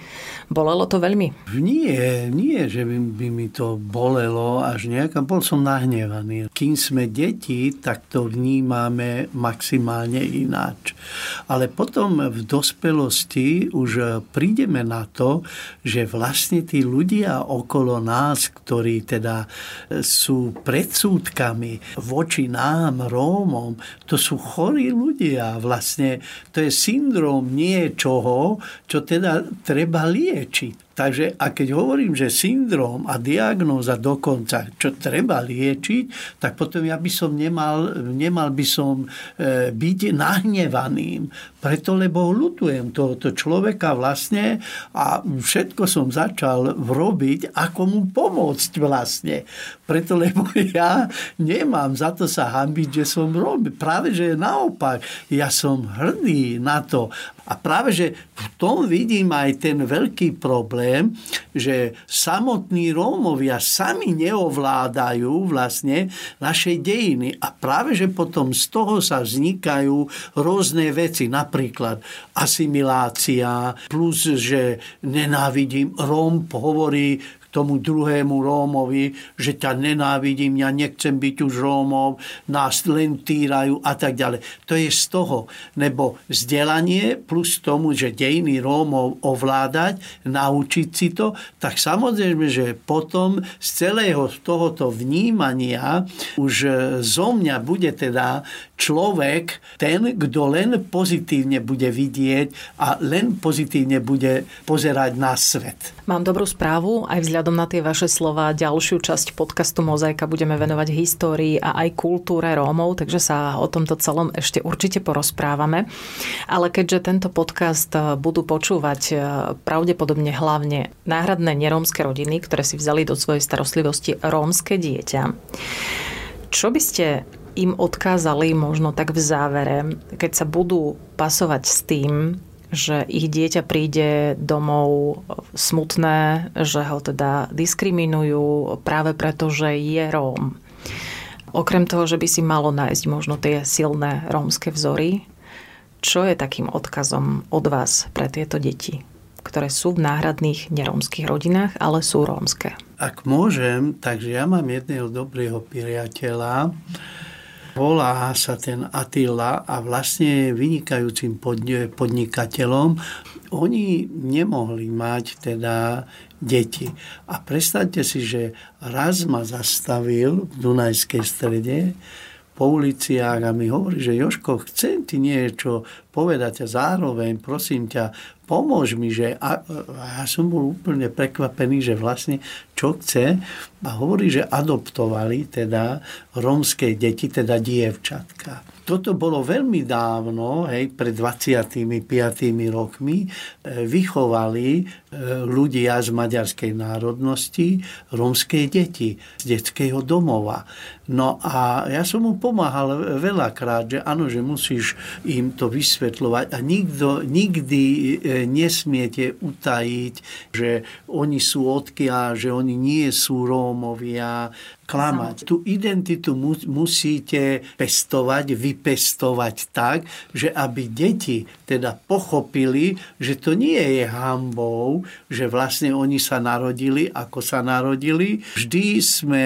bolelo to veľmi? Nie, nie, že by, by mi to bolelo až nejaká. Bol som nahnevaný. Kým sme deti, tak to vnímame maximálne ináč. Ale potom v dospelosti už prídeme na to, že vlastne tí ľudia okolo nás, ktorí teda e, sú predsúdkami voči nám, Rómom, to sú chorí ľudia. Vlastne to je syndrom niečoho, čo teda treba liečiť. Takže a keď hovorím, že syndrom a diagnóza dokonca, čo treba liečiť, tak potom ja by som nemal, nemal by som e, byť nahnevaným. Preto, lebo ľutujem tohoto človeka vlastne a všetko som začal robiť, ako mu pomôcť vlastne. Preto, lebo ja nemám za to sa hambiť, že som robil. Práve, že naopak, ja som hrdý na to. A práve, že v tom vidím aj ten veľký problém, že samotní Rómovia sami neovládajú vlastne naše dejiny. A práve, že potom z toho sa vznikajú rôzne veci, napríklad asimilácia, plus, že nenávidím, Róm hovorí tomu druhému Rómovi, že ťa nenávidím, ja nechcem byť už Rómov, nás len týrajú a tak ďalej. To je z toho, nebo vzdelanie plus tomu, že dejiny Rómov ovládať, naučiť si to, tak samozrejme, že potom z celého tohoto vnímania už zo mňa bude teda človek ten, kto len pozitívne bude vidieť a len pozitívne bude pozerať na svet. Mám dobrú správu, aj vzhľadom na tie vaše slova ďalšiu časť podcastu Mozaika budeme venovať histórii a aj kultúre Rómov, takže sa o tomto celom ešte určite porozprávame. Ale keďže tento podcast eh, budú počúvať eh, pravdepodobne hlavne náhradné nerómske rodiny, ktoré si vzali do svojej starostlivosti rómske dieťa, čo by ste im odkázali možno tak v závere, keď sa budú pasovať s tým, že ich dieťa príde domov smutné, že ho teda diskriminujú práve preto, že je Róm. Okrem toho, že by si malo nájsť možno tie silné rómske vzory, čo je takým odkazom od vás pre tieto deti, ktoré sú v náhradných nerómskych rodinách, ale sú rómske? Ak môžem, takže ja mám jedného dobrého priateľa, volá sa ten Attila a vlastne vynikajúcim podnikateľom. Oni nemohli mať teda deti. A predstavte si, že raz ma zastavil v Dunajskej strede po uliciach a mi hovorí, že Joško, chcem ti niečo povedať a zároveň prosím ťa, pomôž mi, že a, a ja som bol úplne prekvapený, že vlastne čo chce a hovorí, že adoptovali teda rómske deti, teda dievčatka. Toto bolo veľmi dávno, hej, pred 25 rokmi, e, vychovali e, ľudia z maďarskej národnosti rómske deti z detského domova. No a ja som mu pomáhal veľakrát, že áno, že musíš im to vysvetľovať a nikto, nikdy e, nesmiete utajiť, že oni sú odkiaľ, že oni nie sú Rómovia, klamať. Tú identitu mu, musíte pestovať, vypestovať tak, že aby deti teda pochopili, že to nie je hambou, že vlastne oni sa narodili, ako sa narodili. Vždy sme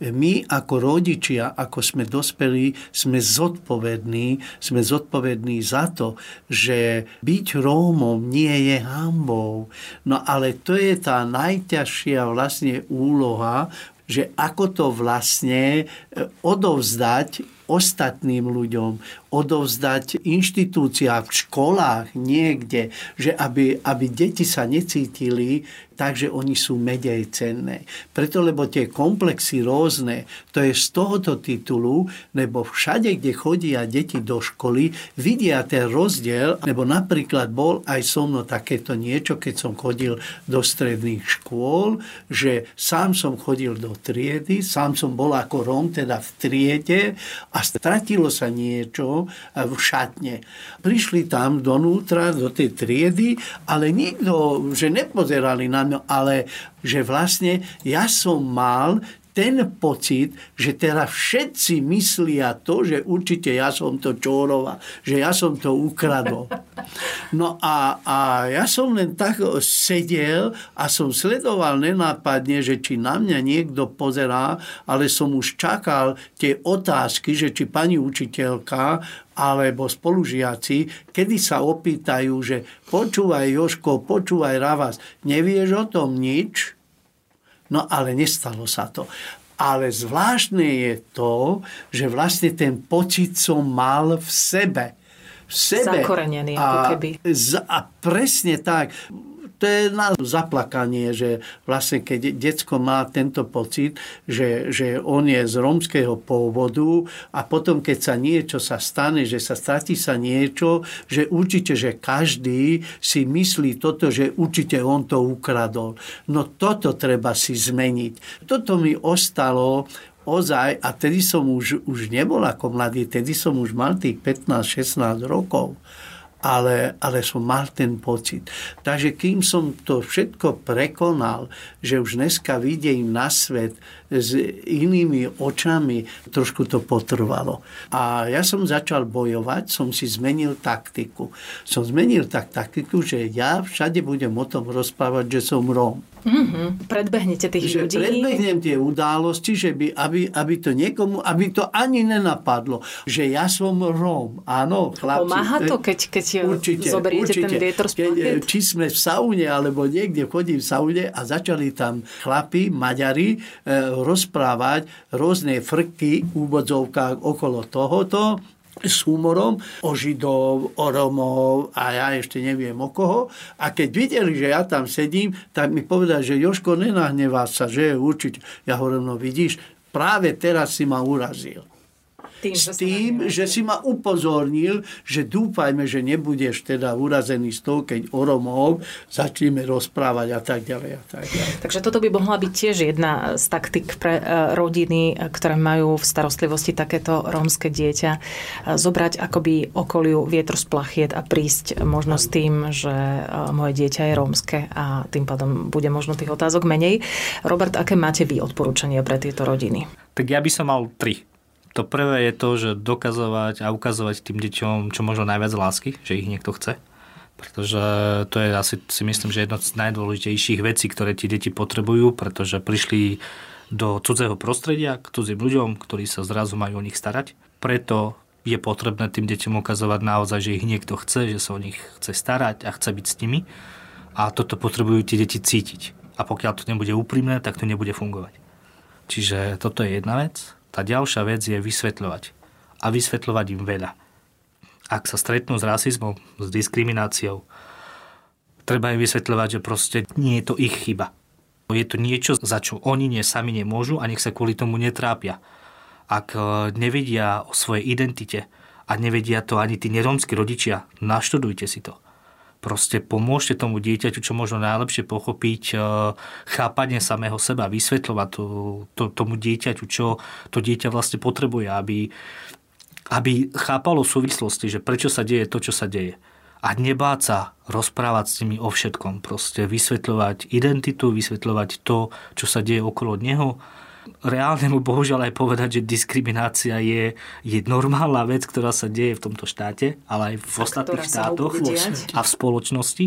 my ako rodičia, ako sme dospelí, sme zodpovední, sme zodpovední za to, že byť Rómom nie je hambou. No ale to je tá najťažšia vlastne úloha, že ako to vlastne e, odovzdať ostatným ľuďom, odovzdať inštitúciám, v školách, niekde, že aby, aby deti sa necítili takže oni sú menej cenné. Preto, lebo tie komplexy rôzne, to je z tohoto titulu, lebo všade, kde chodia deti do školy, vidia ten rozdiel, lebo napríklad bol aj so mnou takéto niečo, keď som chodil do stredných škôl, že sám som chodil do triedy, sám som bol ako Róm, teda v triede a stratilo sa niečo v šatne. Prišli tam donútra, do tej triedy, ale nikto, že nepozerali na áno, ale že vlastne ja som mal ten pocit, že teraz všetci myslia to, že určite ja som to čórova, že ja som to ukradol. No a, a ja som len tak sedel a som sledoval nenápadne, že či na mňa niekto pozerá, ale som už čakal tie otázky, že či pani učiteľka alebo spolužiaci, kedy sa opýtajú, že počúvaj Joško, počúvaj Ravas, nevieš o tom nič? No ale nestalo sa to. Ale zvláštne je to, že vlastne ten pocit som mal v sebe. V sebe. Zakorenený, ako keby. A, a presne tak to je na zaplakanie, že vlastne keď decko má tento pocit, že, že on je z rómskeho pôvodu a potom keď sa niečo sa stane, že sa stratí sa niečo, že určite, že každý si myslí toto, že určite on to ukradol. No toto treba si zmeniť. Toto mi ostalo ozaj, a tedy som už, už nebol ako mladý, tedy som už mal tých 15-16 rokov ale, ale som mal ten pocit. Takže kým som to všetko prekonal, že už dneska vidím na svet s inými očami, trošku to potrvalo. A ja som začal bojovať, som si zmenil taktiku. Som zmenil tak taktiku, že ja všade budem o tom rozprávať, že som Róm. Mm-hmm. Predbehnete tých že ľudí. Predbehnem tie události, že by, aby, aby to niekomu, aby to ani nenapadlo, že ja som Róm. Áno, chlapci. Pomáha to, keď, keď určite, zoberiete určite. ten vietor z keď, Či sme v saune, alebo niekde chodím v saune a začali tam chlapi, Maďari, e, rozprávať rôzne frky v úvodzovkách okolo tohoto s humorom o Židov, o Romov a ja ešte neviem o koho. A keď videli, že ja tam sedím, tak mi povedali, že Joško, nenahnevá sa, že je určite. Ja hovorím, no vidíš, práve teraz si ma urazil. Tým, s tým, že si ma upozornil, že dúfajme, že nebudeš teda urazený z toho, keď o Romov začneme rozprávať a tak ďalej a tak ďalej. Takže toto by mohla byť tiež jedna z taktik pre e, rodiny, ktoré majú v starostlivosti takéto rómske dieťa. E, zobrať akoby okoliu vietr z plachiet a prísť možno s tým, že e, moje dieťa je rómske a tým pádom bude možno tých otázok menej. Robert, aké máte vy odporúčania pre tieto rodiny? Tak ja by som mal tri. To prvé je to, že dokazovať a ukazovať tým deťom čo možno najviac lásky, že ich niekto chce. Pretože to je asi si myslím, že jedno z najdôležitejších vecí, ktoré tie deti potrebujú, pretože prišli do cudzého prostredia, k cudzím ľuďom, ktorí sa zrazu majú o nich starať. Preto je potrebné tým deťom ukazovať naozaj, že ich niekto chce, že sa o nich chce starať a chce byť s nimi. A toto potrebujú tie deti cítiť. A pokiaľ to nebude úprimné, tak to nebude fungovať. Čiže toto je jedna vec. Tá ďalšia vec je vysvetľovať. A vysvetľovať im veľa. Ak sa stretnú s rasizmom, s diskrimináciou, treba im vysvetľovať, že proste nie je to ich chyba. Je to niečo, za čo oni nie sami nemôžu a nech sa kvôli tomu netrápia. Ak e, nevedia o svojej identite a nevedia to ani tí nerómsky rodičia, naštudujte si to proste pomôžte tomu dieťaťu čo možno najlepšie pochopiť e, chápanie samého seba, vysvetľovať to, to, tomu dieťaťu, čo to dieťa vlastne potrebuje, aby, aby chápalo súvislosti, že prečo sa deje to, čo sa deje. A nebáť sa rozprávať s nimi o všetkom. Proste vysvetľovať identitu, vysvetľovať to, čo sa deje okolo neho. Reálne mu bohužiaľ aj povedať, že diskriminácia je, je normálna vec, ktorá sa deje v tomto štáte, ale aj v a ostatných štátoch a v spoločnosti.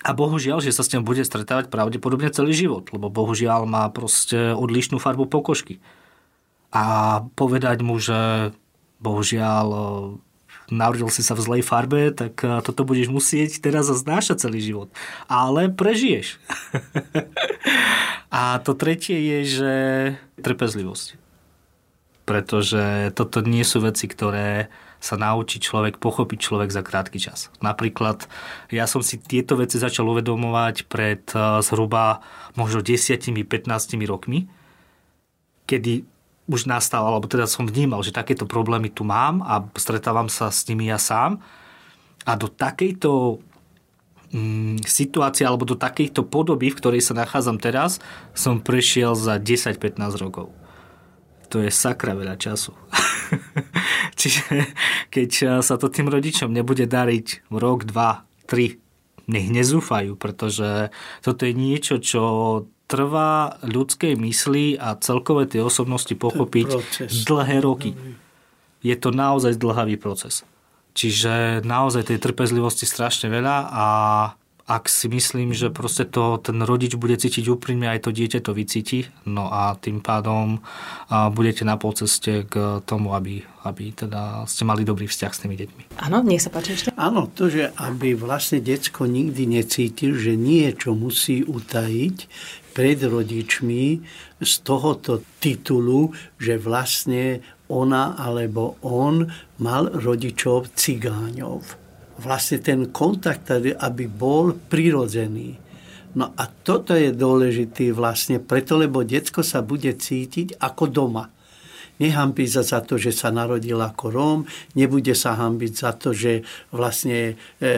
A bohužiaľ, že sa s ňou bude stretávať pravdepodobne celý život, lebo bohužiaľ má proste odlišnú farbu pokožky. A povedať mu, že bohužiaľ narodil si sa v zlej farbe, tak eh, toto budeš musieť teraz znášať celý život. Ale prežiješ. A to tretie je, že trpezlivosť. Pretože toto nie sú veci, ktoré sa naučí človek, pochopiť človek za krátky čas. Napríklad, ja som si tieto veci začal uvedomovať pred eh, zhruba možno 10-15 rokmi, kedy už nastal, alebo teda som vnímal, že takéto problémy tu mám a stretávam sa s nimi ja sám. A do takejto mm, situácie alebo do takejto podoby, v ktorej sa nachádzam teraz, som prešiel za 10-15 rokov. To je sakra veľa času. Čiže keď sa to tým rodičom nebude dariť rok, dva, tri, nech nezúfajú, pretože toto je niečo, čo trvá ľudskej mysli a celkové tie osobnosti pochopiť dlhé roky. Je to naozaj dlhavý proces. Čiže naozaj tej trpezlivosti strašne veľa a ak si myslím, že proste to ten rodič bude cítiť úprimne, aj to dieťa to vycíti, no a tým pádom a budete na polceste k tomu, aby, aby teda ste mali dobrý vzťah s tými deťmi. Áno, nech sa páči ešte. Áno, to, že aby vlastne decko nikdy necítil, že niečo musí utajiť, pred rodičmi z tohoto titulu, že vlastne ona alebo on mal rodičov cigáňov. Vlastne ten kontakt, aby bol prirodzený. No a toto je dôležitý vlastne preto, lebo detsko sa bude cítiť ako doma nehambí sa za to, že sa narodil ako Róm, nebude sa hambiť za to, že vlastne e, e,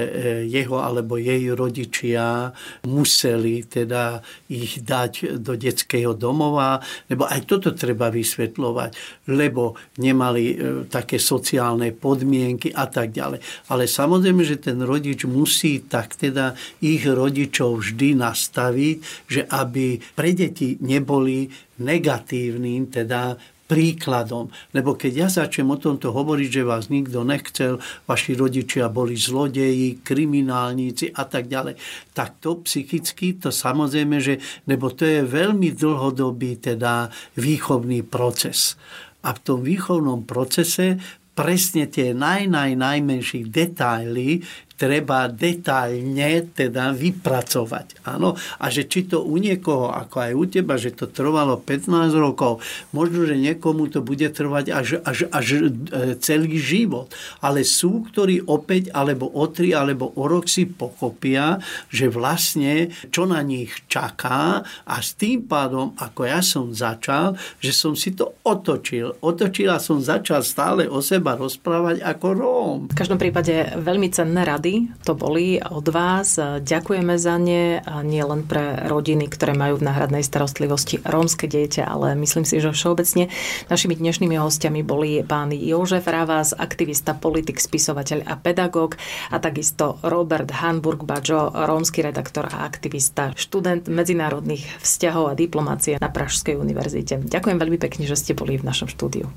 jeho alebo jej rodičia museli teda ich dať do detského domova, lebo aj toto treba vysvetľovať, lebo nemali e, také sociálne podmienky a tak ďalej. Ale samozrejme, že ten rodič musí tak teda ich rodičov vždy nastaviť, že aby pre deti neboli negatívnym, teda príkladom. Lebo keď ja začnem o tomto hovoriť, že vás nikto nechcel, vaši rodičia boli zlodeji, kriminálníci a tak ďalej, tak to psychicky, to samozrejme, že, lebo to je veľmi dlhodobý teda výchovný proces. A v tom výchovnom procese presne tie naj, naj, najmenšie detaily treba detailne teda vypracovať. Áno? A že či to u niekoho, ako aj u teba, že to trvalo 15 rokov, možno, že niekomu to bude trvať až, až, až e, celý život. Ale sú, ktorí opäť alebo o tri alebo o rok si pochopia, že vlastne čo na nich čaká a s tým pádom, ako ja som začal, že som si to otočil. Otočil a som začal stále o seba rozprávať ako Róm. V každom prípade veľmi cenné rady to boli od vás. Ďakujeme za ne, nie len pre rodiny, ktoré majú v náhradnej starostlivosti rómske dieťa, ale myslím si, že všeobecne našimi dnešnými hostiami boli pán Jožef Ravás, aktivista, politik, spisovateľ a pedagóg a takisto Robert Hanburg Bajo, rómsky redaktor a aktivista, študent medzinárodných vzťahov a diplomácie na Pražskej univerzite. Ďakujem veľmi pekne, že ste boli v našom štúdiu.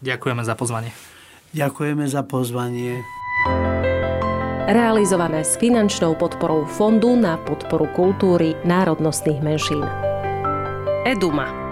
Ďakujeme za pozvanie. Ďakujeme za pozvanie realizované s finančnou podporou Fondu na podporu kultúry národnostných menšín. Eduma